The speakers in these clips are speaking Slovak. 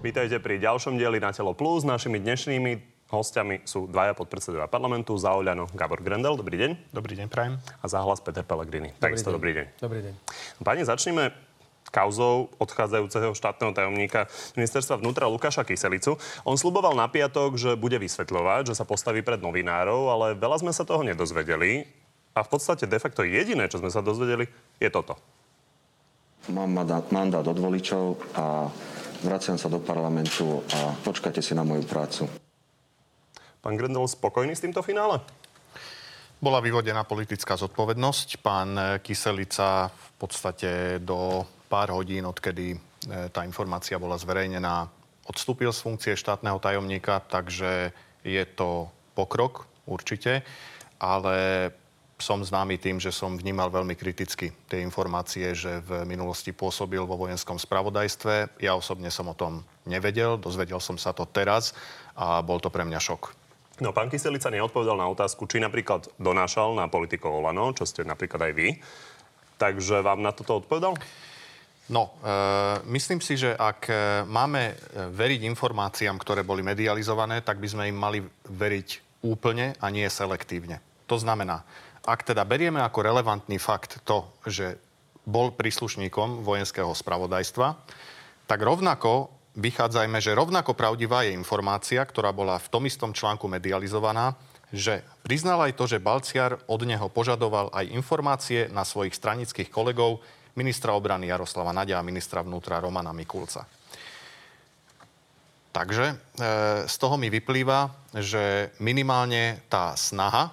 Vítajte pri ďalšom dieli na Telo Plus. Našimi dnešnými hostiami sú dvaja podpredsedovia parlamentu, za Oľano Gabor Grendel. Dobrý deň. Dobrý deň, prajem. A za hlas Peter Pellegrini. Takisto dobrý deň. Dobrý deň. Pani, začneme kauzou odchádzajúceho štátneho tajomníka ministerstva vnútra Lukáša Kyselicu. On sluboval na piatok, že bude vysvetľovať, že sa postaví pred novinárov, ale veľa sme sa toho nedozvedeli. A v podstate de facto jediné, čo sme sa dozvedeli, je toto. Mám mandát, mandát od voličov a vraciam sa do parlamentu a počkajte si na moju prácu. Pán Grendel, spokojný s týmto finále? Bola vyvodená politická zodpovednosť. Pán Kyselica v podstate do pár hodín, odkedy e, tá informácia bola zverejnená, odstúpil z funkcie štátneho tajomníka, takže je to pokrok určite, ale som známy tým, že som vnímal veľmi kriticky tie informácie, že v minulosti pôsobil vo vojenskom spravodajstve. Ja osobne som o tom nevedel, dozvedel som sa to teraz a bol to pre mňa šok. No, pán Kyselica neodpovedal na otázku, či napríklad donášal na politikov Olano, čo ste napríklad aj vy. Takže vám na toto odpovedal? No, e, myslím si, že ak e, máme e, veriť informáciám, ktoré boli medializované, tak by sme im mali veriť úplne a nie selektívne. To znamená, ak teda berieme ako relevantný fakt to, že bol príslušníkom vojenského spravodajstva, tak rovnako vychádzajme, že rovnako pravdivá je informácia, ktorá bola v tom istom článku medializovaná, že priznal aj to, že Balciar od neho požadoval aj informácie na svojich stranických kolegov ministra obrany Jaroslava Nadia a ministra vnútra Romana Mikulca. Takže e, z toho mi vyplýva, že minimálne tá snaha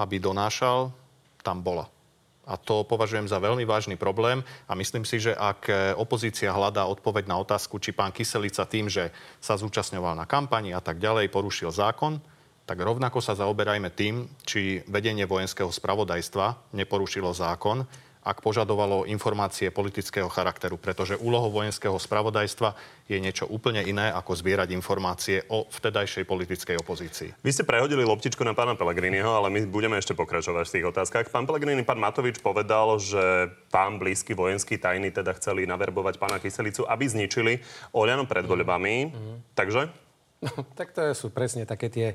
aby donášal, tam bola. A to považujem za veľmi vážny problém a myslím si, že ak opozícia hľadá odpoveď na otázku, či pán Kyselica tým, že sa zúčastňoval na kampani a tak ďalej, porušil zákon, tak rovnako sa zaoberajme tým, či vedenie vojenského spravodajstva neporušilo zákon ak požadovalo informácie politického charakteru, pretože úlohou vojenského spravodajstva je niečo úplne iné, ako zbierať informácie o vtedajšej politickej opozícii. Vy ste prehodili loptičku na pána Pelegriniho, ale my budeme ešte pokračovať v tých otázkach. Pán Pelegrini, pán Matovič povedal, že pán blízky vojenský tajný teda chceli naverbovať pána Kyselicu, aby zničili Oliano pred voľbami. Mm-hmm. Takže? No, tak to sú presne také tie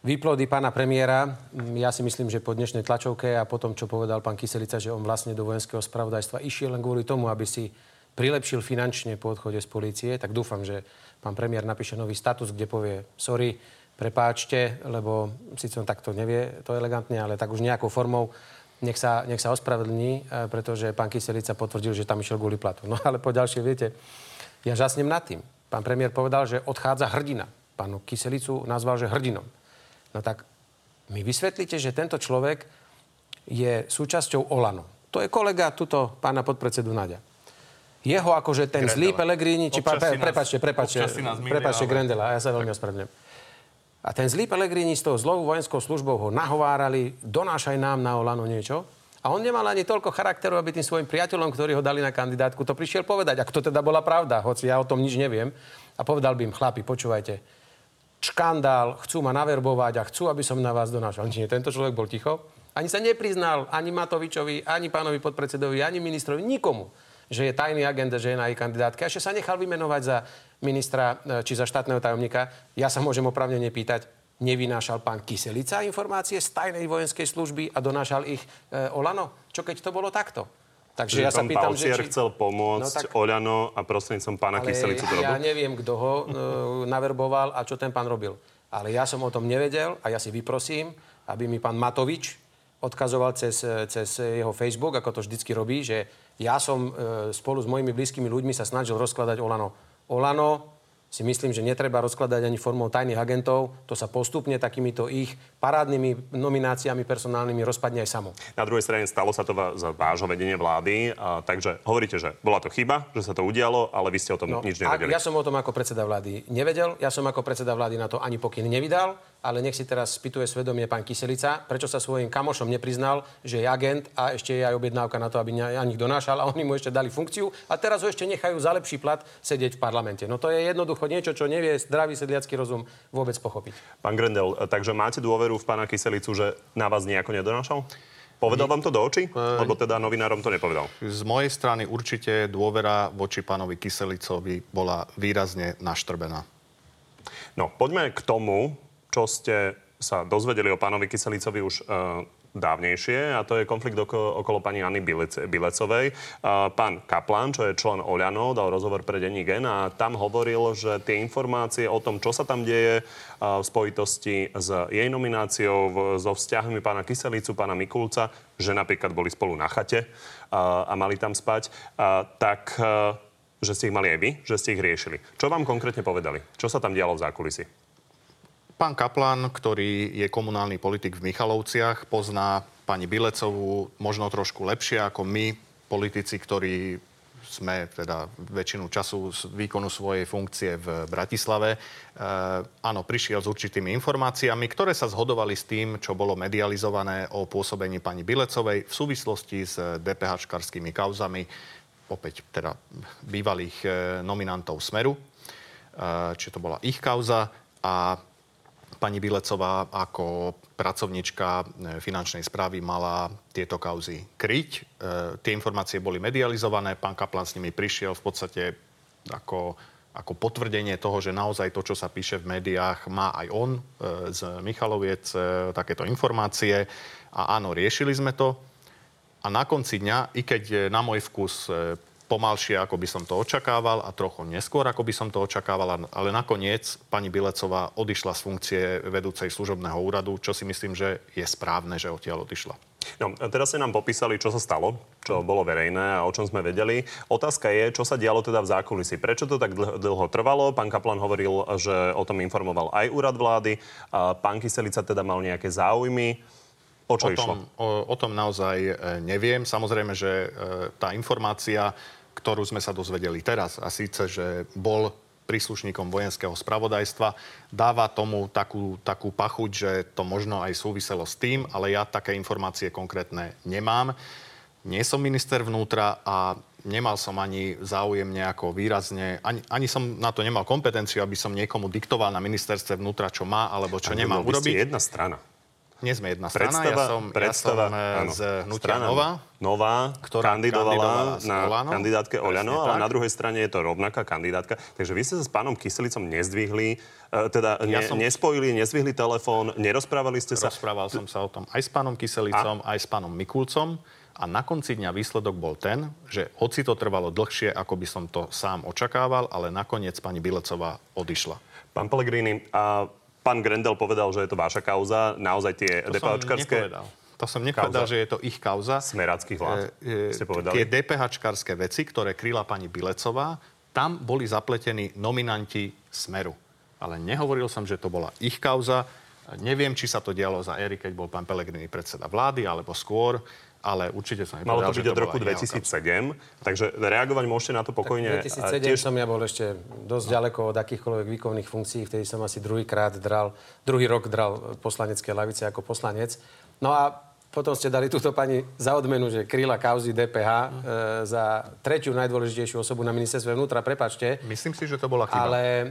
výplody pána premiéra. Ja si myslím, že po dnešnej tlačovke a po tom, čo povedal pán Kyselica, že on vlastne do vojenského spravodajstva išiel len kvôli tomu, aby si prilepšil finančne po odchode z policie, tak dúfam, že pán premiér napíše nový status, kde povie sorry, prepáčte, lebo síce on takto nevie to elegantne, ale tak už nejakou formou nech sa, nech sa ospravedlní, e, pretože pán Kyselica potvrdil, že tam išiel kvôli platu. No ale po ďalšie, viete, ja žasnem nad tým. Pán premiér povedal, že odchádza hrdina. Pánu Kyselicu nazval, že hrdinom. No tak mi vysvetlíte, že tento človek je súčasťou Olano. To je kolega tuto pána podpredsedu Nadia. Jeho akože ten Grendela. zlý Pelegrini, či pa, pre, prepačte, prepačte, prepačte. Grendela, ja sa veľmi ospravedlňujem. A ten zlý Pelegrini s tou zlou vojenskou službou ho nahovárali, donášaj nám na Olano niečo. A on nemal ani toľko charakteru, aby tým svojim priateľom, ktorí ho dali na kandidátku, to prišiel povedať. Ak to teda bola pravda, hoci ja o tom nič neviem. A povedal by im, chlapi, počúvajte, škandál, chcú ma naverbovať a chcú, aby som na vás donášal. Nie, tento človek bol ticho. Ani sa nepriznal ani Matovičovi, ani pánovi podpredsedovi, ani ministrovi, nikomu, že je tajný agent, že je na jej kandidátke. A ešte sa nechal vymenovať za ministra e, či za štátneho tajomníka. Ja sa môžem opravne nepýtať, nevynášal pán Kyselica informácie z tajnej vojenskej služby a donášal ich e, Olano? Čo keď to bolo takto? Takže ja sa pýtam, že či... chcel pomôcť no, tak... Oľano a prostredníctvom pána Kyselicu to Ja neviem, kto ho uh, naverboval a čo ten pán robil. Ale ja som o tom nevedel a ja si vyprosím, aby mi pán Matovič odkazoval cez, cez jeho Facebook, ako to vždycky robí, že ja som uh, spolu s mojimi blízkymi ľuďmi sa snažil rozkladať Olano. Olano si myslím, že netreba rozkladať ani formou tajných agentov. To sa postupne takýmito ich parádnymi nomináciami personálnymi rozpadne aj samo. Na druhej strane stalo sa to za vášho vedenie vlády, a, takže hovoríte, že bola to chyba, že sa to udialo, ale vy ste o tom no, nič nevedeli. Ja som o tom ako predseda vlády nevedel, ja som ako predseda vlády na to ani pokyn nevydal ale nech si teraz spýtuje svedomie pán Kyselica, prečo sa svojim kamošom nepriznal, že je agent a ešte je aj objednávka na to, aby na nich donášal a oni mu ešte dali funkciu a teraz ho ešte nechajú za lepší plat sedieť v parlamente. No to je jednoducho niečo, čo nevie zdravý sedliacký rozum vôbec pochopiť. Pán Grendel, takže máte dôveru v pána Kyselicu, že na vás nejako nedonášal? Povedal vám to do očí? Lebo teda novinárom to nepovedal. Z mojej strany určite dôvera voči pánovi Kyselicovi bola výrazne naštrbená. No, poďme k tomu, čo ste sa dozvedeli o pánovi Kyselicovi už uh, dávnejšie a to je konflikt okolo, okolo pani Anny Bilece, Bilecovej. Pán Kaplan, čo je člen Oľano, dal rozhovor pre denní Gen a tam hovoril, že tie informácie o tom, čo sa tam deje v spojitosti s jej nomináciou, so vzťahmi pána Kyselicu, pána Mikulca, že napríklad boli spolu na chate a mali tam spať, tak že ste ich mali aj vy, že ste ich riešili. Čo vám konkrétne povedali? Čo sa tam dialo v zákulisí? Pán Kaplan, ktorý je komunálny politik v Michalovciach, pozná pani Bilecovú možno trošku lepšie ako my, politici, ktorí sme teda väčšinu času z výkonu svojej funkcie v Bratislave. E, áno, prišiel s určitými informáciami, ktoré sa zhodovali s tým, čo bolo medializované o pôsobení pani Bilecovej v súvislosti s DPH-škarskými kauzami, opäť teda bývalých e, nominantov Smeru. E, či to bola ich kauza a Pani Bilecová ako pracovnička e, finančnej správy mala tieto kauzy kryť. E, tie informácie boli medializované, pán Kaplan s nimi prišiel v podstate ako, ako potvrdenie toho, že naozaj to, čo sa píše v médiách, má aj on e, z Michaloviec e, takéto informácie. A áno, riešili sme to. A na konci dňa, i keď na môj vkus e, pomalšie, ako by som to očakával a trochu neskôr, ako by som to očakával, ale nakoniec pani Bilecová odišla z funkcie vedúcej služobného úradu, čo si myslím, že je správne, že odtiaľ odišla. No, teraz ste nám popísali, čo sa stalo, čo bolo verejné a o čom sme vedeli. Otázka je, čo sa dialo teda v zákulisí. Prečo to tak dlho trvalo? Pán Kaplan hovoril, že o tom informoval aj úrad vlády. Pán Kyselica teda mal nejaké záujmy. O čo o tom, išlo? O, o tom naozaj e, neviem. Samozrejme, že e, tá informácia ktorú sme sa dozvedeli teraz. A síce, že bol príslušníkom vojenského spravodajstva, dáva tomu takú, takú pachuť, že to možno aj súviselo s tým, ale ja také informácie konkrétne nemám. Nie som minister vnútra a nemal som ani záujem nejako výrazne, ani, ani som na to nemal kompetenciu, aby som niekomu diktoval na ministerstve vnútra, čo má alebo čo nemá urobiť. Jedna strana. Nie sme jedna strana, predstava, ja som, predstava, ja som áno, z Hnutia Nová. Nová, ktorá kandidovala, kandidovala na Olano, kandidátke Oľano, ale na druhej strane je to rovnaká kandidátka. Takže vy ste sa s pánom Kyselicom nezdvihli, e, teda ja ne, som... nespojili, nezvihli telefón, nerozprávali ste sa? Rozprával som sa o tom aj s pánom Kyselicom, a... aj s pánom Mikulcom. A na konci dňa výsledok bol ten, že hoci to trvalo dlhšie, ako by som to sám očakával, ale nakoniec pani Bilecová odišla. Pán Pellegrini, a Pán Grendel povedal, že je to vaša kauza. Naozaj tie to DPHčkarské... To som nepovedal, kauza. že je to ich kauza. Smeráckých vlád, e, e, ste povedali. Tie DPHčkarské veci, ktoré kryla pani Bilecová, tam boli zapletení nominanti Smeru. Ale nehovoril som, že to bola ich kauza. Neviem, či sa to dialo za éry, keď bol pán Pelegrini predseda vlády, alebo skôr ale určite som Malo to byť od roku 2007, takže reagovať môžete na to pokojne. 2007 tiež... som ja bol ešte dosť ďaleko od akýchkoľvek výkonných funkcií, vtedy som asi druhýkrát dral, druhý rok dral poslanecké lavice ako poslanec. No a potom ste dali túto pani za odmenu, že kryla kauzy DPH e, za tretiu najdôležitejšiu osobu na ministerstve vnútra. Prepačte. Myslím si, že to bola chyba. Ale e,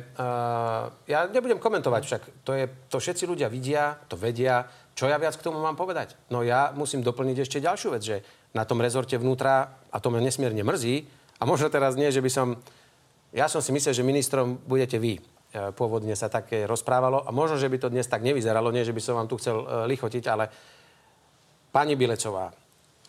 ja nebudem komentovať však. To, je, to všetci ľudia vidia, to vedia. Čo ja viac k tomu mám povedať? No ja musím doplniť ešte ďalšiu vec, že na tom rezorte vnútra, a to ma nesmierne mrzí, a možno teraz nie, že by som... Ja som si myslel, že ministrom budete vy. E, pôvodne sa také rozprávalo a možno, že by to dnes tak nevyzeralo, nie, že by som vám tu chcel e, lichotiť, ale pani Bilecová,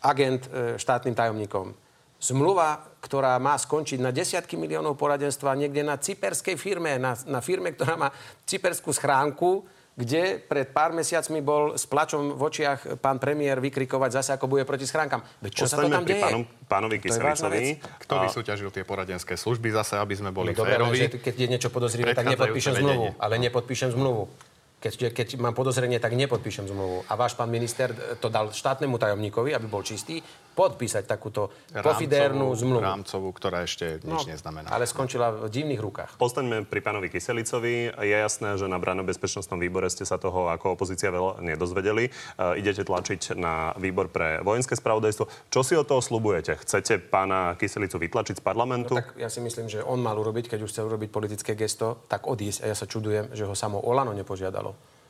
agent e, štátnym tajomníkom, zmluva, ktorá má skončiť na desiatky miliónov poradenstva niekde na cyperskej firme, na, na firme, ktorá má cyperskú schránku, kde pred pár mesiacmi bol s plačom v očiach pán premiér vykrikovať zase, ako bude proti schránkam. Veď čo Ostaňme sa to tam deje? Pánom, pánovi Kyselicovi. Kto a... vysúťažil tie poradenské služby zase, aby sme boli no, férovi? Dobre, keď je niečo podozrivé, tak nepodpíšem zmluvu. Ale nepodpíšem zmluvu. Keď, keď mám podozrenie, tak nepodpíšem zmluvu. A váš pán minister to dal štátnemu tajomníkovi, aby bol čistý, podpísať takúto pofidérnu zmluvu. Rámcovú, ktorá ešte nič no, neznamená. Ale skončila v divných rukách. Postaňme pri pánovi Kyselicovi. Je jasné, že na bezpečnostnom výbore ste sa toho ako opozícia veľa nedozvedeli. Uh, idete tlačiť na výbor pre vojenské spravodajstvo. Čo si od toho slubujete? Chcete pána Kyselicu vytlačiť z parlamentu? No, tak ja si myslím, že on mal urobiť, keď už chcel urobiť politické gesto, tak odísť. A ja sa čudujem, že ho samo Olano nepožiadalo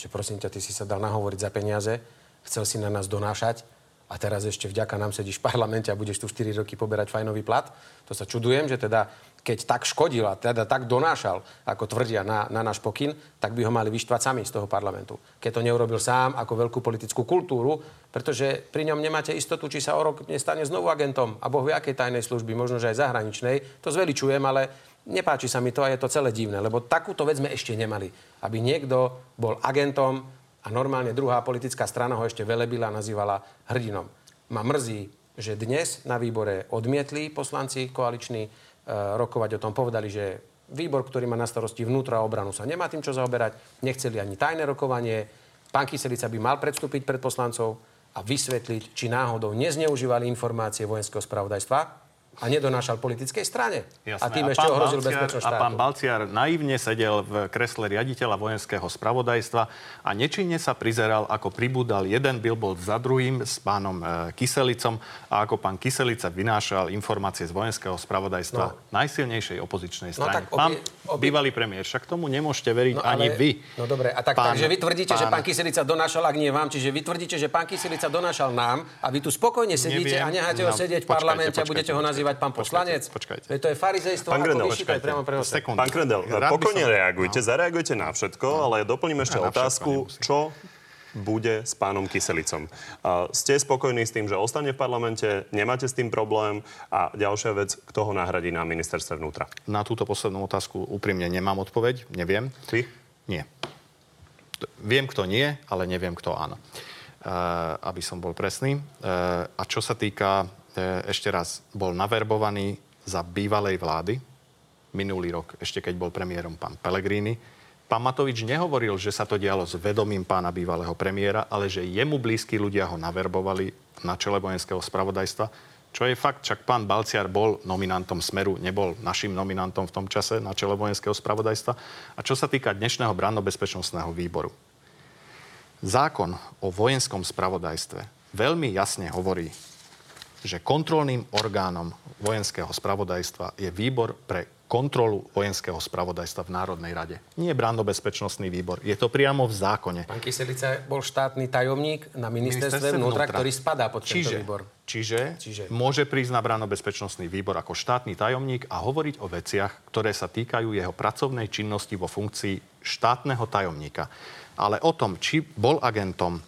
že prosím ťa, ty si sa dal nahovoriť za peniaze, chcel si na nás donášať a teraz ešte vďaka nám sedíš v parlamente a budeš tu 4 roky poberať fajnový plat. To sa čudujem, že teda keď tak škodil a teda tak donášal, ako tvrdia na, na náš pokyn, tak by ho mali vyštvať sami z toho parlamentu. Keď to neurobil sám ako veľkú politickú kultúru, pretože pri ňom nemáte istotu, či sa o rok nestane znovu agentom a boh vie akej tajnej služby, možno že aj zahraničnej. To zveličujem, ale nepáči sa mi to a je to celé divné, lebo takúto vec sme ešte nemali. Aby niekto bol agentom a normálne druhá politická strana ho ešte velebila a nazývala hrdinom. Ma mrzí, že dnes na výbore odmietli poslanci koaliční E, rokovať o tom. Povedali, že výbor, ktorý má na starosti vnútra a obranu, sa nemá tým čo zaoberať. Nechceli ani tajné rokovanie. Pán Kyselica by mal predstúpiť pred poslancov a vysvetliť, či náhodou nezneužívali informácie vojenského spravodajstva a nedonášal politickej strane. Jasné. A tým a ešte ohrozil Balciar, bezpečnosť štátu. A pán Balciar naivne sedel v kresle riaditeľa vojenského spravodajstva a nečinne sa prizeral, ako pribúdal jeden billboard za druhým s pánom e, Kyselicom a ako pán Kyselica vynášal informácie z vojenského spravodajstva no. najsilnejšej opozičnej No strane. tak obi- pán bývalý premiér, však tomu nemôžete veriť No, ani ale- vy. No dobre, a tak, Pán- takže vy tvrdíte, že pán- pán Kyselica donášal, ak nie vám, čiže vy tvrdíte, že pán Kyselica donášal nám a vy tu spokojne sedíte Neviem. a necháte ho No, sedieť v počkajte, parlamente a počkajte, budete ho počkajte. nazývať pán Počkajte, poslanec. počkajte. Veď to je farizejstvo, Pán Grendel, počkajte. priamo pre. Pán by pokojne som- reagujte, no. zareagujte na všetko, ale doplním ešte otázku, čo bude s pánom Kyselicom. Ste spokojní s tým, že ostane v parlamente, nemáte s tým problém a ďalšia vec, kto ho nahradí na ministerstve vnútra? Na túto poslednú otázku úprimne nemám odpoveď, neviem. Vy? Nie. Viem, kto nie, ale neviem, kto áno. Uh, aby som bol presný. Uh, a čo sa týka, uh, ešte raz, bol naverbovaný za bývalej vlády, minulý rok, ešte keď bol premiérom pán Pellegrini. Pán Matovič nehovoril, že sa to dialo s vedomím pána bývalého premiéra, ale že jemu blízki ľudia ho naverbovali na čele vojenského spravodajstva, čo je fakt, však pán Balciar bol nominantom Smeru, nebol našim nominantom v tom čase na čele vojenského spravodajstva. A čo sa týka dnešného branno-bezpečnostného výboru. Zákon o vojenskom spravodajstve veľmi jasne hovorí, že kontrolným orgánom vojenského spravodajstva je výbor pre kontrolu vojenského spravodajstva v Národnej rade. Nie branno-bezpečnostný výbor. Je to priamo v zákone. Pán Kyselica bol štátny tajomník na ministerstve vnútra, ktorý spadá pod tento čiže, výbor. Čiže, Čiže? môže prísť na branno-bezpečnostný výbor ako štátny tajomník a hovoriť o veciach, ktoré sa týkajú jeho pracovnej činnosti vo funkcii štátneho tajomníka. Ale o tom, či bol agentom,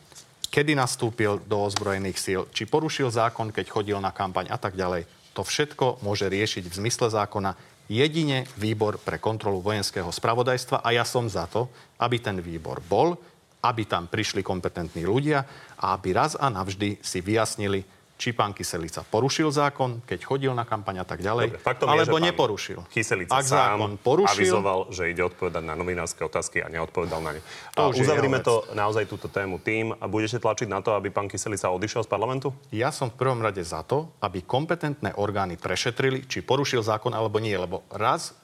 kedy nastúpil do ozbrojených síl, či porušil zákon, keď chodil na kampaň a tak ďalej, to všetko môže riešiť v zmysle zákona jedine výbor pre kontrolu vojenského spravodajstva a ja som za to, aby ten výbor bol, aby tam prišli kompetentní ľudia a aby raz a navždy si vyjasnili, či pán Kyselica porušil zákon, keď chodil na kampaň a tak ďalej, Dobre, je, alebo pán neporušil. Kyselica Ak sám zákon porušil, avizoval, že ide odpovedať na novinárske otázky a neodpovedal na ne. To A je uzavrime to naozaj túto tému tým a budete tlačiť na to, aby pán Kyselica odišiel z parlamentu? Ja som v prvom rade za to, aby kompetentné orgány prešetrili, či porušil zákon alebo nie, lebo raz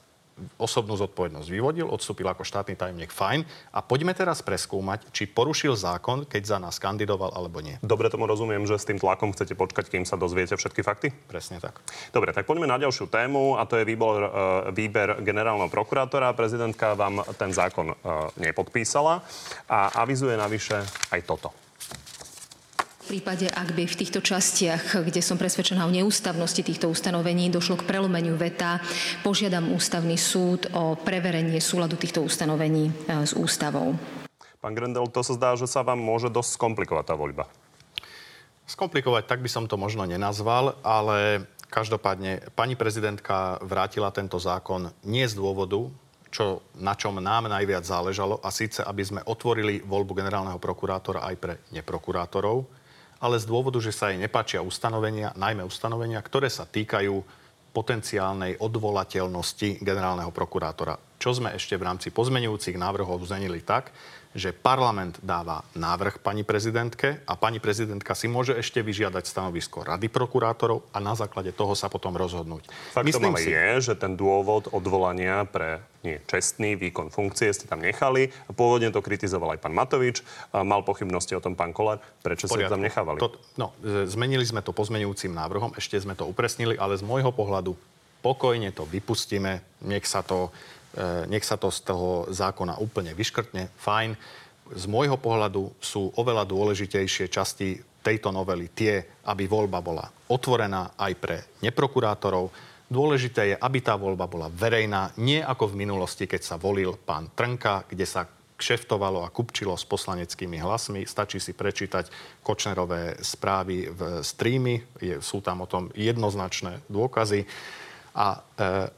osobnú zodpovednosť vyvodil, odstúpil ako štátny tajomník, fajn. A poďme teraz preskúmať, či porušil zákon, keď za nás kandidoval alebo nie. Dobre tomu rozumiem, že s tým tlakom chcete počkať, kým sa dozviete všetky fakty? Presne tak. Dobre, tak poďme na ďalšiu tému a to je výbor, e, výber generálneho prokurátora. Prezidentka vám ten zákon e, nepodpísala a avizuje navyše aj toto. V prípade, ak by v týchto častiach, kde som presvedčená o neústavnosti týchto ustanovení, došlo k prelomeniu veta, požiadam ústavný súd o preverenie súladu týchto ustanovení e, s ústavou. Pán Grendel, to sa zdá, že sa vám môže dosť skomplikovať tá voľba. Skomplikovať, tak by som to možno nenazval, ale každopádne pani prezidentka vrátila tento zákon nie z dôvodu, čo, na čom nám najviac záležalo, a síce, aby sme otvorili voľbu generálneho prokurátora aj pre neprokurátorov, ale z dôvodu, že sa jej nepáčia ustanovenia, najmä ustanovenia, ktoré sa týkajú potenciálnej odvolateľnosti generálneho prokurátora. Čo sme ešte v rámci pozmenujúcich návrhov zmenili tak, že parlament dáva návrh pani prezidentke a pani prezidentka si môže ešte vyžiadať stanovisko rady prokurátorov a na základe toho sa potom rozhodnúť. Faktom ale je, že ten dôvod odvolania pre nie, čestný výkon funkcie ste tam nechali. Pôvodne to kritizoval aj pán Matovič. Mal pochybnosti o tom pán Kolár. Prečo ste tam nechávali? To, no, zmenili sme to pozmenujúcim návrhom, ešte sme to upresnili, ale z môjho pohľadu pokojne to vypustíme, nech sa to, nech sa to z toho zákona úplne vyškrtne, fajn. Z môjho pohľadu sú oveľa dôležitejšie časti tejto novely tie, aby voľba bola otvorená aj pre neprokurátorov. Dôležité je, aby tá voľba bola verejná, nie ako v minulosti, keď sa volil pán Trnka, kde sa kšeftovalo a kupčilo s poslaneckými hlasmi. Stačí si prečítať Kočnerové správy v streamy, je, sú tam o tom jednoznačné dôkazy. A e,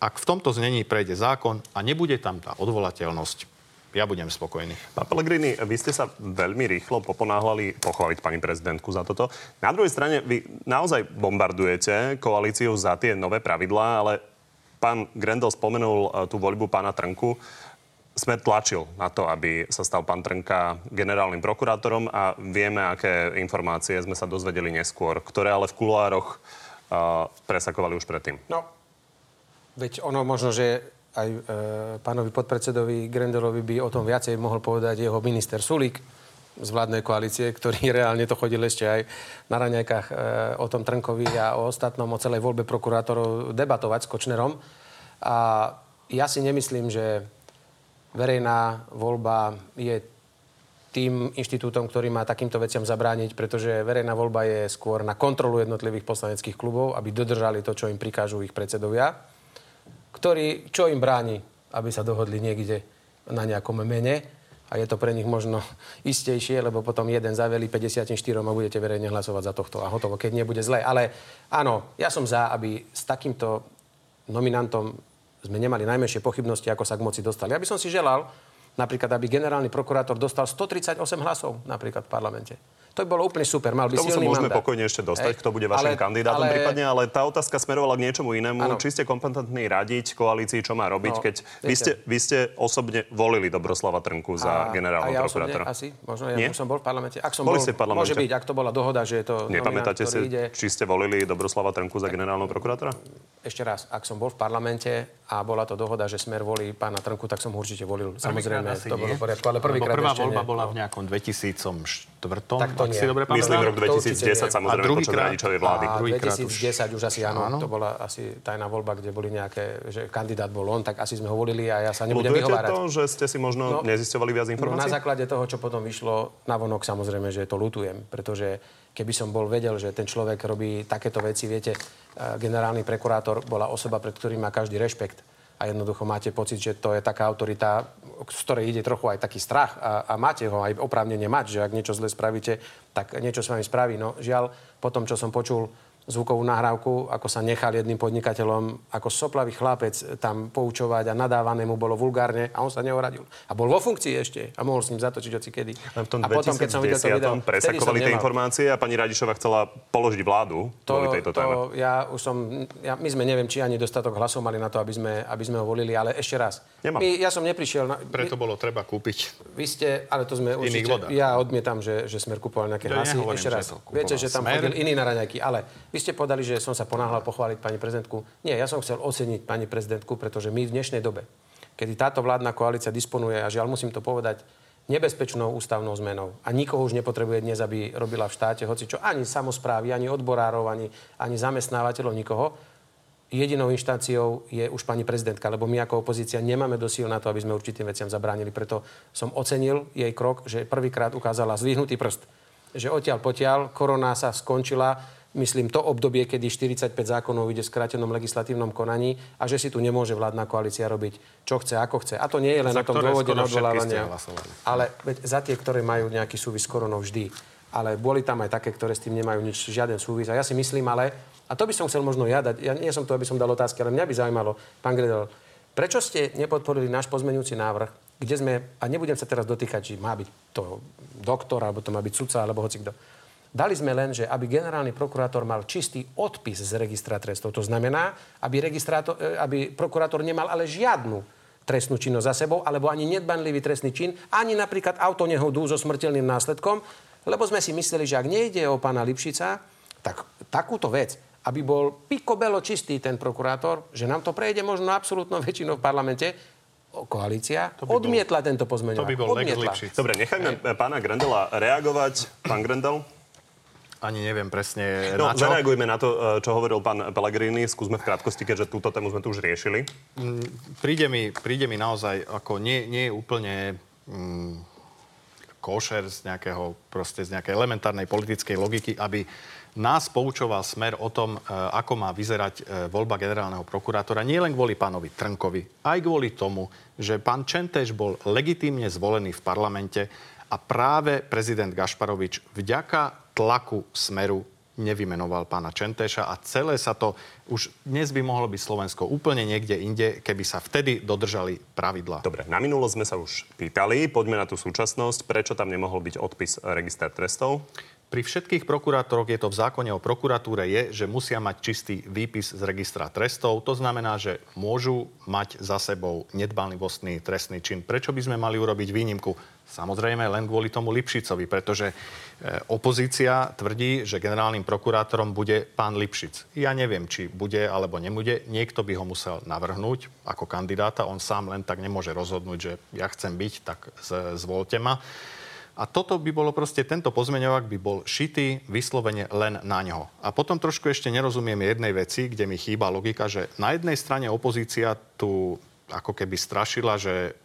ak v tomto znení prejde zákon a nebude tam tá odvolateľnosť, ja budem spokojný. Pán Pellegrini, vy ste sa veľmi rýchlo poponáhľali pochváliť pani prezidentku za toto. Na druhej strane, vy naozaj bombardujete koalíciu za tie nové pravidlá, ale pán Grendel spomenul e, tú voľbu pána Trnku. Smer tlačil na to, aby sa stal pán Trnka generálnym prokurátorom a vieme, aké informácie sme sa dozvedeli neskôr, ktoré ale v kulároch uh, presakovali už predtým. No, veď ono možno, že aj e, pánovi podpredsedovi Grendelovi by o tom viacej mohol povedať jeho minister Sulík z vládnej koalície, ktorý reálne to chodil ešte aj na raňajkách e, o tom Trnkovi a o ostatnom, o celej voľbe prokurátorov debatovať s Kočnerom. A ja si nemyslím, že verejná voľba je tým inštitútom, ktorý má takýmto veciam zabrániť, pretože verejná voľba je skôr na kontrolu jednotlivých poslaneckých klubov, aby dodržali to, čo im prikážu ich predsedovia ktorí, čo im bráni, aby sa dohodli niekde na nejakom mene a je to pre nich možno istejšie, lebo potom jeden zaveli 54 a budete verejne hlasovať za tohto a hotovo, keď nebude zle. Ale áno, ja som za, aby s takýmto nominantom sme nemali najmenšie pochybnosti, ako sa k moci dostali. Ja by som si želal, napríklad, aby generálny prokurátor dostal 138 hlasov napríklad v parlamente. To by bolo úplne super, mal by K tomu silný sa môžeme mandát. pokojne ešte dostať, kto bude vašim Ale- kandidátom ale- prípadne, ale tá otázka smerovala k niečomu inému. Áno. Či ste kompetentní radiť koalícii, čo má robiť, No, keď vy ste, vy ste osobne volili Dobroslava Trnku za generálneho a ja osobne prokurátora. asi, možno ja Nie? som bol v parlamente. Ak som Boli bol, ste v parlamente? Môže byť, ak to bola dohoda, že je to Nepamätáte nominant, si, ide. či ste volili Dobroslava Trnku za generálneho prokurátora? Ešte raz, ak som bol v parlamente a bola to dohoda, že Smer volí pána Trnku, tak som ho určite volil. Samozrejme, asi to bolo v poriadku, ale prvýkrát prvá ešte voľba nie. bola No. v nejakom 2004. Tak to nie. si dobre Myslím rok to určite 2010, nie. samozrejme, A druhý počas? Radičovej vlády. A druhýkrát už. 2010 už asi áno, Áno. to bola asi tajná voľba, kde boli nejaké, že kandidát bol on, tak asi sme ho volili a ja sa nebudem Ľutujete vyhovárať. to, že ste si možno No. nezisťovali viac No, na informácií? základe toho, čo potom vyšlo na vonok, samozrejme, že to lutujem, pretože keby som bol vedel, že ten človek robí takéto veci, viete, eh, generálny prekurátor bola osoba, pred ktorým má každý rešpekt a jednoducho máte pocit, že to je taká autorita, z ktorej ide trochu aj taký strach a, a máte ho aj oprávnene mať, že ak niečo zle spravíte, tak niečo s vami spraví. No žiaľ, po tom, čo som počul zvukovú nahrávku, ako sa nechal jedným podnikateľom ako soplavý chlapec tam poučovať a nadávané mu bolo vulgárne a on sa neoradil. A bol vo funkcii ešte a mohol s ním zatočiť hoci kedy. Len v tom a potom, keď som videl to 2010 video, presakovali tie informácie a pani Radišova chcela položiť vládu kvôli To, tejto to, téme. ja už som, ja, my sme neviem, či ani dostatok hlasov mali na to, aby sme, aby sme ho volili, ale ešte raz. Nemám. My, ja som neprišiel na... Preto bolo treba kúpiť. Vy ste, ale to sme určite... vodách. Ja odmietam, že, že Smer kupoval nejaké Ja hlasy. Ešte raz. Viete, že tam Smer. chodil iný na raňajky, ale vy ste povedali, že som sa ponáhľal pochváliť pani prezidentku. Nie, ja som chcel oceniť pani prezidentku, pretože my v dnešnej dobe, kedy táto vládna koalícia disponuje, a žiaľ musím to povedať, nebezpečnou ústavnou zmenou. A nikoho už nepotrebuje dnes, aby robila v štáte, hoci čo ani samozprávy, ani odborárov, ani, ani zamestnávateľov, nikoho jedinou inštanciou je už pani prezidentka, lebo my ako opozícia nemáme dosíl na to, aby sme určitým veciam zabránili. Preto som ocenil jej krok, že prvýkrát ukázala zvyhnutý prst. Že odtiaľ potiaľ, korona sa skončila, myslím, to obdobie, kedy 45 zákonov ide v skrátenom legislatívnom konaní a že si tu nemôže vládna koalícia robiť, čo chce, ako chce. A to nie je len Za na tom dôvode na odvolávania. Ale veď za tie, ktoré majú nejaký súvis s koronou vždy. Ale boli tam aj také, ktoré s tým nemajú nič, žiaden súvis. A ja si myslím ale, a to by som chcel možno ja dať, ja nie som to, aby som dal otázky, ale mňa by zaujímalo, pán Gredel, prečo ste nepodporili náš pozmeňujúci návrh, kde sme, a nebudem sa teraz dotýkať, či má byť to doktor, alebo to má byť sudca, alebo hoci kto. Dali sme len, že aby generálny prokurátor mal čistý odpis z registra trestov. To znamená, aby, e, aby prokurátor nemal ale žiadnu trestnú činnosť za sebou, alebo ani nedbanlivý trestný čin, ani napríklad autonehodu so smrteľným následkom, lebo sme si mysleli, že ak nejde o pána Lipšica, tak takúto vec, aby bol pikobelo čistý ten prokurátor, že nám to prejde možno absolútnou väčšinou v parlamente, koalícia bol- odmietla tento pozmeňovák. To by bol odmietla. Dobre, nechajme pána Grendela reagovať. Pán Grendel? Ani neviem presne No, na čo. zareagujme na to, e, čo hovoril pán Pellegrini. Skúsme v krátkosti, keďže túto tému sme tu už riešili. Príde mi, príde mi naozaj ako nie, nie je úplne mm, košer z, nejakého, proste z nejakej elementárnej politickej logiky, aby nás poučoval smer o tom, e, ako má vyzerať e, voľba generálneho prokurátora, nie len kvôli pánovi Trnkovi, aj kvôli tomu, že pán Čentež bol legitímne zvolený v parlamente a práve prezident Gašparovič vďaka tlaku smeru nevymenoval pána Čenteša a celé sa to, už dnes by mohlo byť Slovensko úplne niekde inde, keby sa vtedy dodržali pravidlá. Dobre, na minulo sme sa už pýtali, poďme na tú súčasnosť. Prečo tam nemohol byť odpis register trestov? Pri všetkých prokurátoroch je to v zákone o prokuratúre je, že musia mať čistý výpis z registra trestov. To znamená, že môžu mať za sebou nedbanlivostný trestný čin. Prečo by sme mali urobiť výnimku? Samozrejme len kvôli tomu Lipšicovi, pretože e, opozícia tvrdí, že generálnym prokurátorom bude pán Lipšic. Ja neviem, či bude alebo nebude. Niekto by ho musel navrhnúť ako kandidáta. On sám len tak nemôže rozhodnúť, že ja chcem byť, tak zvolte ma. A toto by bolo proste, tento pozmeňovák by bol šitý vyslovene len na ňo. A potom trošku ešte nerozumiem jednej veci, kde mi chýba logika, že na jednej strane opozícia tu ako keby strašila, že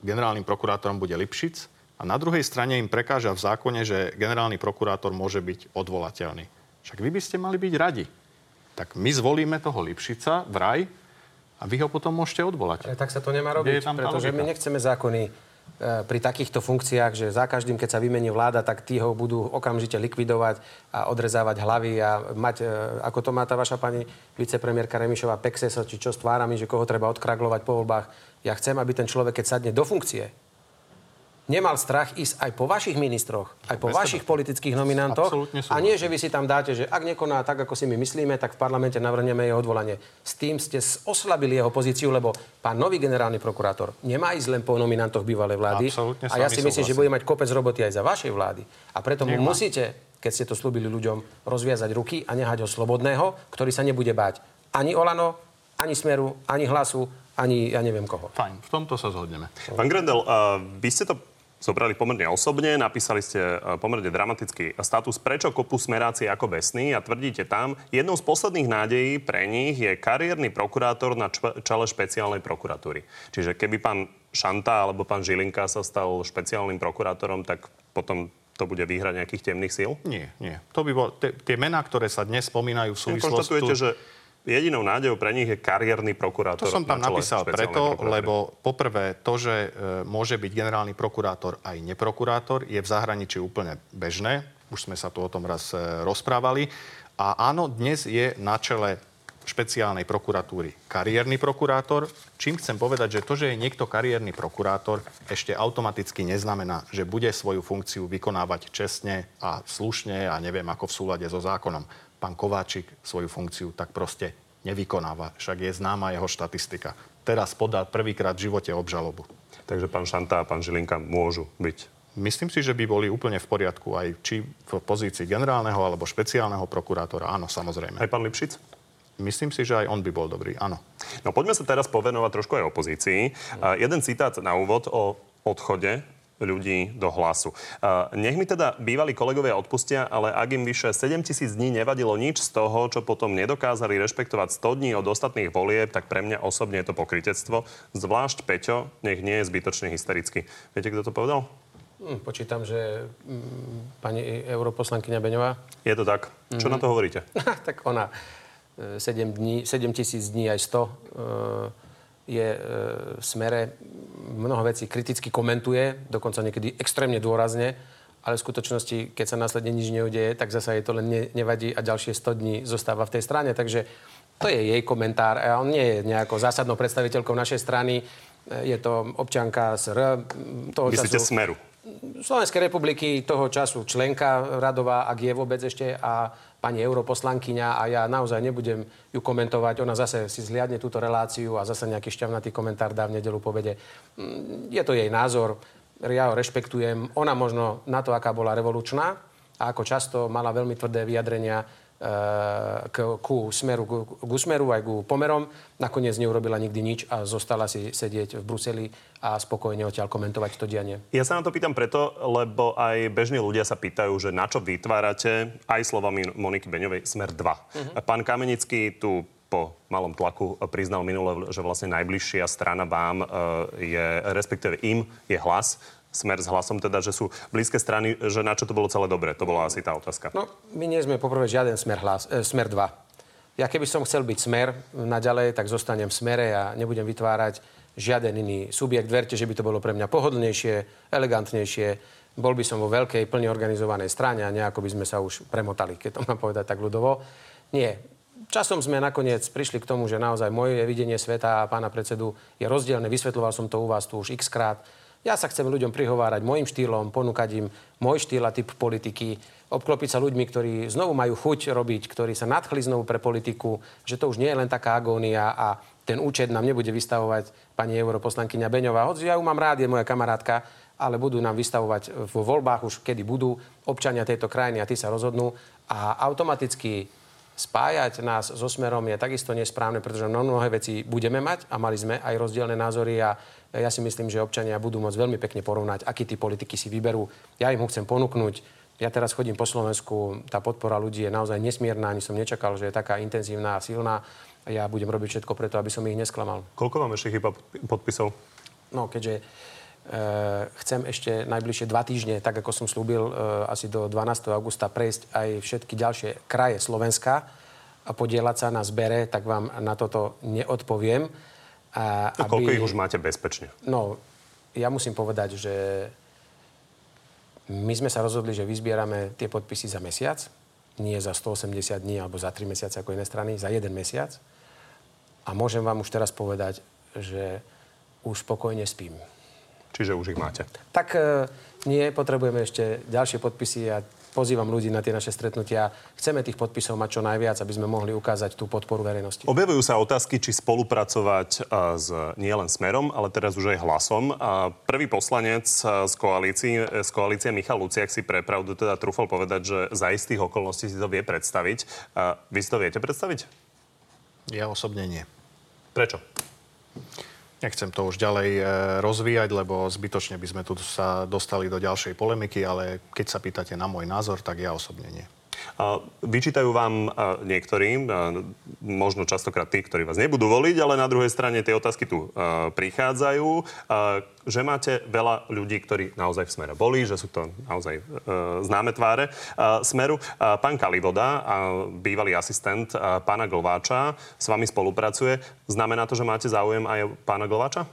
generálnym prokurátorom bude Lipšic a na druhej strane im prekáža v zákone, že generálny prokurátor môže byť odvolateľný. Však vy by ste mali byť radi. Tak my zvolíme toho Lipšica v raj a vy ho potom môžete odvolať. Ale tak sa to nemá robiť, pretože my nechceme zákony pri takýchto funkciách, že za každým, keď sa vymení vláda, tak tí ho budú okamžite likvidovať a odrezávať hlavy a mať, e, ako to má tá vaša pani vicepremiérka Remišová, Pexesa, či čo s tvárami, že koho treba odkraglovať po voľbách. Ja chcem, aby ten človek, keď sadne do funkcie, nemal strach ísť aj po vašich ministroch, aj po vašich politických nominantoch. A nie, že vy si tam dáte, že ak nekoná tak, ako si my myslíme, tak v parlamente navrhneme jeho odvolanie. S tým ste oslabili jeho pozíciu, lebo pán nový generálny prokurátor nemá ísť len po nominantoch bývalej vlády. Absolutne a ja si myslím, že bude mať kopec roboty aj za vašej vlády. A preto mu musíte, keď ste to slúbili ľuďom, rozviazať ruky a nehať ho slobodného, ktorý sa nebude báť ani Olano, ani Smeru, ani Hlasu, ani ja neviem koho. Fajn, v tomto sa zhodneme. Pán Grendel, uh, vy ste to zobrali pomerne osobne, napísali ste e, pomerne dramatický status, prečo kopú smeráci ako besní a tvrdíte tam, jednou z posledných nádejí pre nich je kariérny prokurátor na čele špeciálnej prokuratúry. Čiže keby pán Šanta alebo pán Žilinka sa stal špeciálnym prokurátorom, tak potom to bude výhra nejakých temných síl? Nie, nie. To by bol, tie mená, ktoré sa dnes spomínajú v súvislosti... že jedinou nádejou pre nich je kariérny prokurátor. To som tam na napísal preto, lebo poprvé to, že e, môže byť generálny prokurátor aj neprokurátor, je v zahraničí úplne bežné. Už sme sa tu o tom raz e, rozprávali. A áno, dnes je na čele špeciálnej prokuratúry kariérny prokurátor. Čím chcem povedať, že to, že je niekto kariérny prokurátor, ešte automaticky neznamená, že bude svoju funkciu vykonávať čestne a slušne a neviem ako v súlade so zákonom pán Kováčik svoju funkciu tak proste nevykonáva. Však je známa jeho štatistika. Teraz podá prvýkrát v živote obžalobu. Takže pán Šanta a pán Žilinka môžu byť Myslím si, že by boli úplne v poriadku aj či v pozícii generálneho alebo špeciálneho prokurátora. Áno, samozrejme. Aj pán Lipšic? Myslím si, že aj on by bol dobrý, áno. No poďme sa teraz povenovať trošku aj opozícii. Uh, jeden citát na úvod o odchode ľudí do hlasu. Nech mi teda bývalí kolegovia odpustia, ale ak im vyše 7 tisíc dní nevadilo nič z toho, čo potom nedokázali rešpektovať 100 dní od ostatných volieb, tak pre mňa osobne je to pokritectvo. Zvlášť Peťo, nech nie je zbytočne hysterický. Viete, kto to povedal? Hm, počítam, že hm, pani europoslankyňa Beňová. Je to tak. Čo mm-hmm. na to hovoríte? tak ona 7, e, dní, 7 tisíc dní aj 100 je e, v smere mnoho vecí kriticky komentuje, dokonca niekedy extrémne dôrazne, ale v skutočnosti, keď sa následne nič neudeje, tak zasa jej to len ne, nevadí a ďalšie 100 dní zostáva v tej strane. Takže to je jej komentár. A on nie je nejakou zásadnou predstaviteľkou našej strany. E, je to občanka SR. Toho Myslíte času, Smeru? Slovenskej republiky toho času členka radová, ak je vôbec ešte, a pani europoslankyňa a ja naozaj nebudem ju komentovať. Ona zase si zliadne túto reláciu a zase nejaký šťavnatý komentár dá v nedelu povede. Mm, je to jej názor, ja ho rešpektujem. Ona možno na to, aká bola revolučná a ako často mala veľmi tvrdé vyjadrenia, k, ku smeru, ku, ku smeru aj ku pomerom. Nakoniec neurobila nikdy nič a zostala si sedieť v Bruseli a spokojne odtiaľ komentovať to dianie. Ja sa na to pýtam preto, lebo aj bežní ľudia sa pýtajú, že na čo vytvárate aj slovami Moniky Beňovej Smer 2. Uh-huh. Pán Kamenický tu po malom tlaku priznal minule, že vlastne najbližšia strana vám e, je, respektíve im je hlas smer s hlasom, teda, že sú blízke strany, že na čo to bolo celé dobré? To bola asi tá otázka. No, my nie sme poprvé žiaden smer, hlas, e, smer 2. Ja keby som chcel byť smer naďalej, tak zostanem v smere a nebudem vytvárať žiaden iný subjekt. Verte, že by to bolo pre mňa pohodlnejšie, elegantnejšie. Bol by som vo veľkej, plne organizovanej strane a nejako by sme sa už premotali, keď to mám povedať tak ľudovo. Nie. Časom sme nakoniec prišli k tomu, že naozaj moje videnie sveta a pána predsedu je rozdielne. Vysvetľoval som to u vás tu už x krát. Ja sa chcem ľuďom prihovárať môjim štýlom, ponúkať im môj štýl a typ politiky, obklopiť sa ľuďmi, ktorí znovu majú chuť robiť, ktorí sa nadchli znovu pre politiku, že to už nie je len taká agónia a ten účet nám nebude vystavovať pani europoslankyňa Beňová. Hoď ja ju mám rád, je moja kamarátka, ale budú nám vystavovať vo voľbách už kedy budú občania tejto krajiny a tí sa rozhodnú a automaticky spájať nás so smerom je takisto nesprávne, pretože no mnohé veci budeme mať a mali sme aj rozdielne názory a ja si myslím, že občania budú môcť veľmi pekne porovnať, aký tí politiky si vyberú. Ja im ho chcem ponúknuť. Ja teraz chodím po Slovensku, tá podpora ľudí je naozaj nesmierna, ani som nečakal, že je taká intenzívna a silná. Ja budem robiť všetko preto, aby som ich nesklamal. Koľko vám ešte chyba podpisov? No, keďže Uh, chcem ešte najbližšie dva týždne, tak ako som slúbil, uh, asi do 12. augusta prejsť aj všetky ďalšie kraje Slovenska a podielať sa na zbere, tak vám na toto neodpoviem. A, aby... Koľko ich už máte bezpečne? No, ja musím povedať, že my sme sa rozhodli, že vyzbierame tie podpisy za mesiac, nie za 180 dní alebo za 3 mesiace ako iné strany, za jeden mesiac. A môžem vám už teraz povedať, že už spokojne spím. Čiže už ich máte. Tak e, nie, potrebujeme ešte ďalšie podpisy a pozývam ľudí na tie naše stretnutia. Chceme tých podpisov mať čo najviac, aby sme mohli ukázať tú podporu verejnosti. Objavujú sa otázky, či spolupracovať e, s nielen Smerom, ale teraz už aj Hlasom. A prvý poslanec e, z koalície, z koalície Michal Luciak si pre pravdu teda trúfal povedať, že za istých okolností si to vie predstaviť. A vy si to viete predstaviť? Ja osobne nie. Prečo? Nechcem to už ďalej e, rozvíjať, lebo zbytočne by sme tu sa dostali do ďalšej polemiky, ale keď sa pýtate na môj názor, tak ja osobne nie. Vyčítajú vám niektorí, možno častokrát tí, ktorí vás nebudú voliť, ale na druhej strane tie otázky tu prichádzajú, že máte veľa ľudí, ktorí naozaj v smere boli, že sú to naozaj známe tváre smeru. Pán Kalivoda, bývalý asistent pána Glváča, s vami spolupracuje. Znamená to, že máte záujem aj pána Glváča?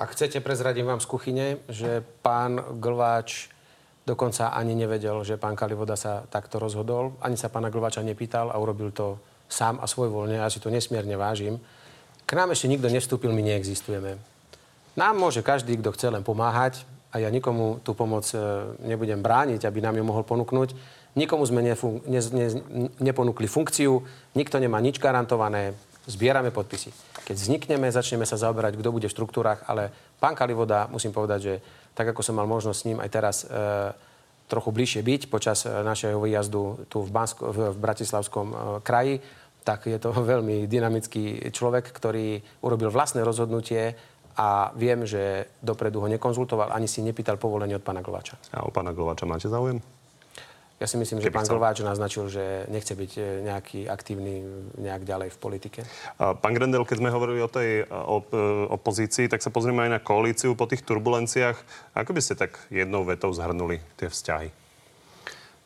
Ak chcete, prezradím vám z kuchyne, že pán Glváč Dokonca ani nevedel, že pán Kalivoda sa takto rozhodol. Ani sa pána Glvača nepýtal a urobil to sám a svojvoľne. Ja si to nesmierne vážim. K nám ešte nikto nevstúpil, my neexistujeme. Nám môže každý, kto chce len pomáhať a ja nikomu tú pomoc e, nebudem brániť, aby nám ju mohol ponúknuť. Nikomu sme nefun- ne- ne- neponúkli funkciu, nikto nemá nič garantované, zbierame podpisy. Keď vznikneme, začneme sa zaoberať, kto bude v štruktúrach, ale pán Kalivoda, musím povedať, že tak ako som mal možnosť s ním aj teraz e, trochu bližšie byť počas e, našeho výjazdu tu v, Bansko, v, Bratislavskom e, kraji, tak je to veľmi dynamický človek, ktorý urobil vlastné rozhodnutie a viem, že dopredu ho nekonzultoval, ani si nepýtal povolenie od pána Glovača. A o pána Glovača máte záujem? Ja si myslím, že pán chcel. Glváč naznačil, že nechce byť e, nejaký aktívny nejak ďalej v politike. Pán Grendel, keď sme hovorili o tej op- e, opozícii, tak sa pozrieme aj na koalíciu po tých turbulenciách. Ako by ste tak jednou vetou zhrnuli tie vzťahy?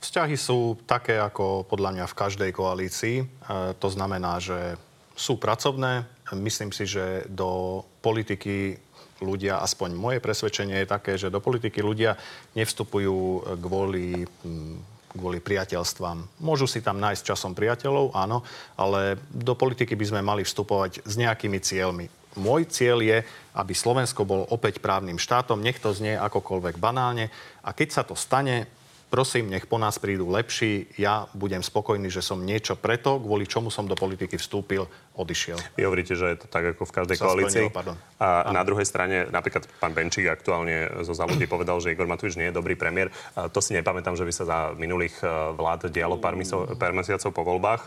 Vzťahy sú také ako podľa mňa v každej koalícii. E, to znamená, že sú pracovné. Myslím si, že do politiky ľudia, aspoň moje presvedčenie je také, že do politiky ľudia nevstupujú kvôli kvôli priateľstvám. Môžu si tam nájsť časom priateľov, áno, ale do politiky by sme mali vstupovať s nejakými cieľmi. Môj cieľ je, aby Slovensko bolo opäť právnym štátom, nech to znie akokoľvek banálne. A keď sa to stane, prosím, nech po nás prídu lepší. Ja budem spokojný, že som niečo preto, kvôli čomu som do politiky vstúpil, odišiel. Vy hovoríte, že je to tak ako v každej Sa koalícii. A ano. na druhej strane, napríklad pán Benčík aktuálne zo Zaludí povedal, že Igor Matovič nie je dobrý premiér. A to si nepamätám, že by sa za minulých eh, vlád dialo pár, pár mesiacov po voľbách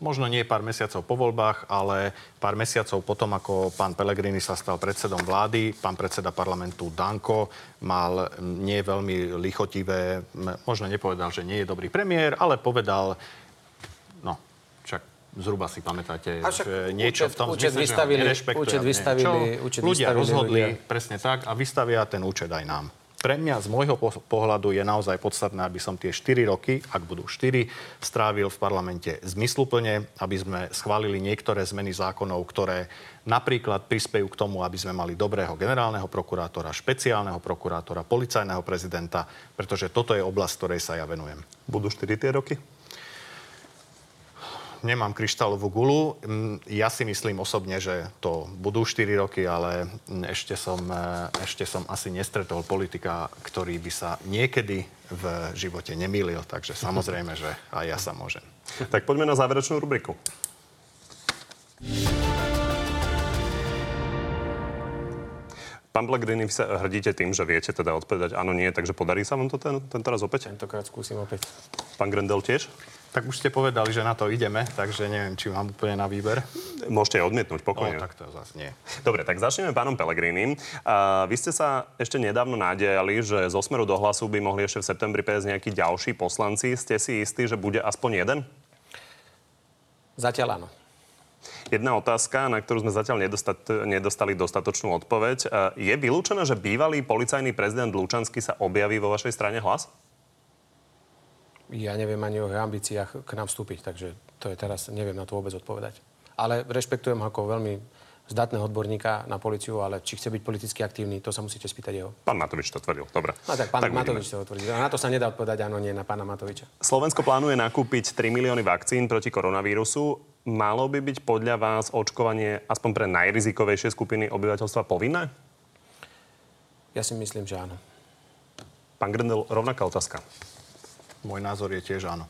možno nie pár mesiacov po voľbách, ale pár mesiacov potom, ako pán Pellegrini sa stal predsedom vlády, pán predseda parlamentu Danko mal nie veľmi lichotivé, možno nepovedal, že nie je dobrý premiér, ale povedal, no, však zhruba si pamätáte, Avšak že niečo účet- v tom účet zmysle, vystavili- že ho účet vystavili- Čo účet ľudia vystavili rozhodli ľudia. presne tak a vystavia ten účet aj nám. Pre mňa z môjho po- pohľadu je naozaj podstatné, aby som tie 4 roky, ak budú 4, strávil v parlamente zmysluplne, aby sme schválili niektoré zmeny zákonov, ktoré napríklad prispejú k tomu, aby sme mali dobrého generálneho prokurátora, špeciálneho prokurátora, policajného prezidenta, pretože toto je oblasť, ktorej sa ja venujem. Budú 4 tie roky? Nemám kryštálovú gulu. Mm, Ja si myslím osobne, že to budú 4 roky, ale ešte som, e, ešte som asi nestretol politika, ktorý by sa niekedy v živote nemýlil. Takže samozrejme, že aj ja sa môžem. Tak poďme na záverečnú rubriku. Pán Pellegrini, vy sa hrdíte tým, že viete teda odpovedať áno, nie, takže podarí sa vám to ten, tento raz opäť? Tentokrát skúsim opäť. Pán Grendel tiež? Tak už ste povedali, že na to ideme, takže neviem, či mám úplne na výber. Môžete odmietnúť, No, pokojne. tak to zase nie. Dobre, tak začneme pánom Pelegrínim. Uh, vy ste sa ešte nedávno nádejali, že zo smeru do hlasu by mohli ešte v septembri prejsť nejakí ďalší poslanci. Ste si istí, že bude aspoň jeden? Zatiaľ áno. Jedna otázka, na ktorú sme zatiaľ nedostat- nedostali dostatočnú odpoveď. Uh, Je vylúčené, že bývalý policajný prezident Lučanský sa objaví vo vašej strane hlas? Ja neviem ani o jeho ambíciách k nám vstúpiť, takže to je teraz, neviem na to vôbec odpovedať. Ale rešpektujem ako veľmi zdatného odborníka na policiu, ale či chce byť politicky aktívny, to sa musíte spýtať jeho. Pán Matovič to tvrdil. Dobre. No tak pán tak. Matovič to otvrdí. Na to sa nedá odpovedať áno, nie na pána Matoviča. Slovensko plánuje nakúpiť 3 milióny vakcín proti koronavírusu. Malo by byť podľa vás očkovanie aspoň pre najrizikovejšie skupiny obyvateľstva povinné? Ja si myslím, že áno. Pán Grendel, rovnaká otázka. Môj názor je tiež áno.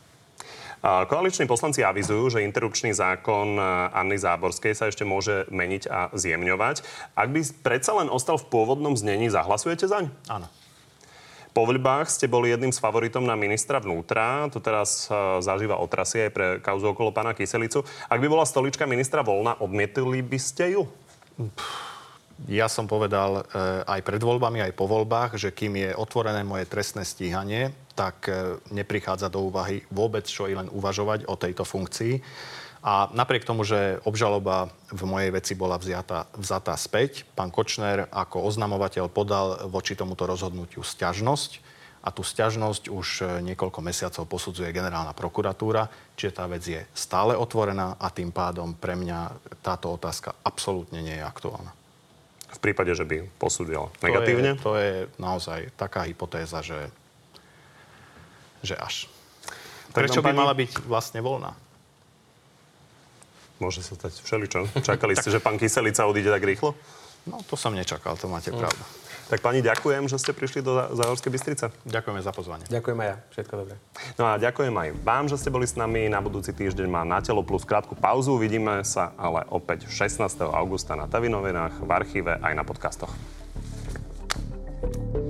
Koaliční poslanci avizujú, že interrupčný zákon a, Anny Záborskej sa ešte môže meniť a zjemňovať. Ak by predsa len ostal v pôvodnom znení, zahlasujete zaň? Áno. Po voľbách ste boli jedným z favoritom na ministra vnútra. To teraz e, zažíva otrasy aj pre kauzu okolo pána Kyselicu. Ak by bola stolička ministra voľná, odmietli by ste ju? Ja som povedal e, aj pred voľbami, aj po voľbách, že kým je otvorené moje trestné stíhanie, tak e, neprichádza do úvahy vôbec čo i len uvažovať o tejto funkcii. A napriek tomu, že obžaloba v mojej veci bola vzata, vzatá späť, pán Kočner ako oznamovateľ podal voči tomuto rozhodnutiu sťažnosť a tú sťažnosť už e, niekoľko mesiacov posudzuje generálna prokuratúra, čiže tá vec je stále otvorená a tým pádom pre mňa táto otázka absolútne nie je aktuálna. V prípade, že by posúdila negatívne? To je, to je naozaj taká hypotéza, že, že až. Tak Prečo by pani- mala byť vlastne voľná? Môže sa stať všeličo. Čakali ste, že pán Kyselica odíde tak rýchlo? No, to som nečakal, to máte pravdu. Tak pani, ďakujem, že ste prišli do Záhorskej Bystrice. Ďakujeme za pozvanie. Ďakujem aj ja. Všetko dobré. No a ďakujem aj vám, že ste boli s nami. Na budúci týždeň má na telo plus krátku pauzu. Vidíme sa ale opäť 16. augusta na Tavinovinách, v archíve aj na podcastoch. thank you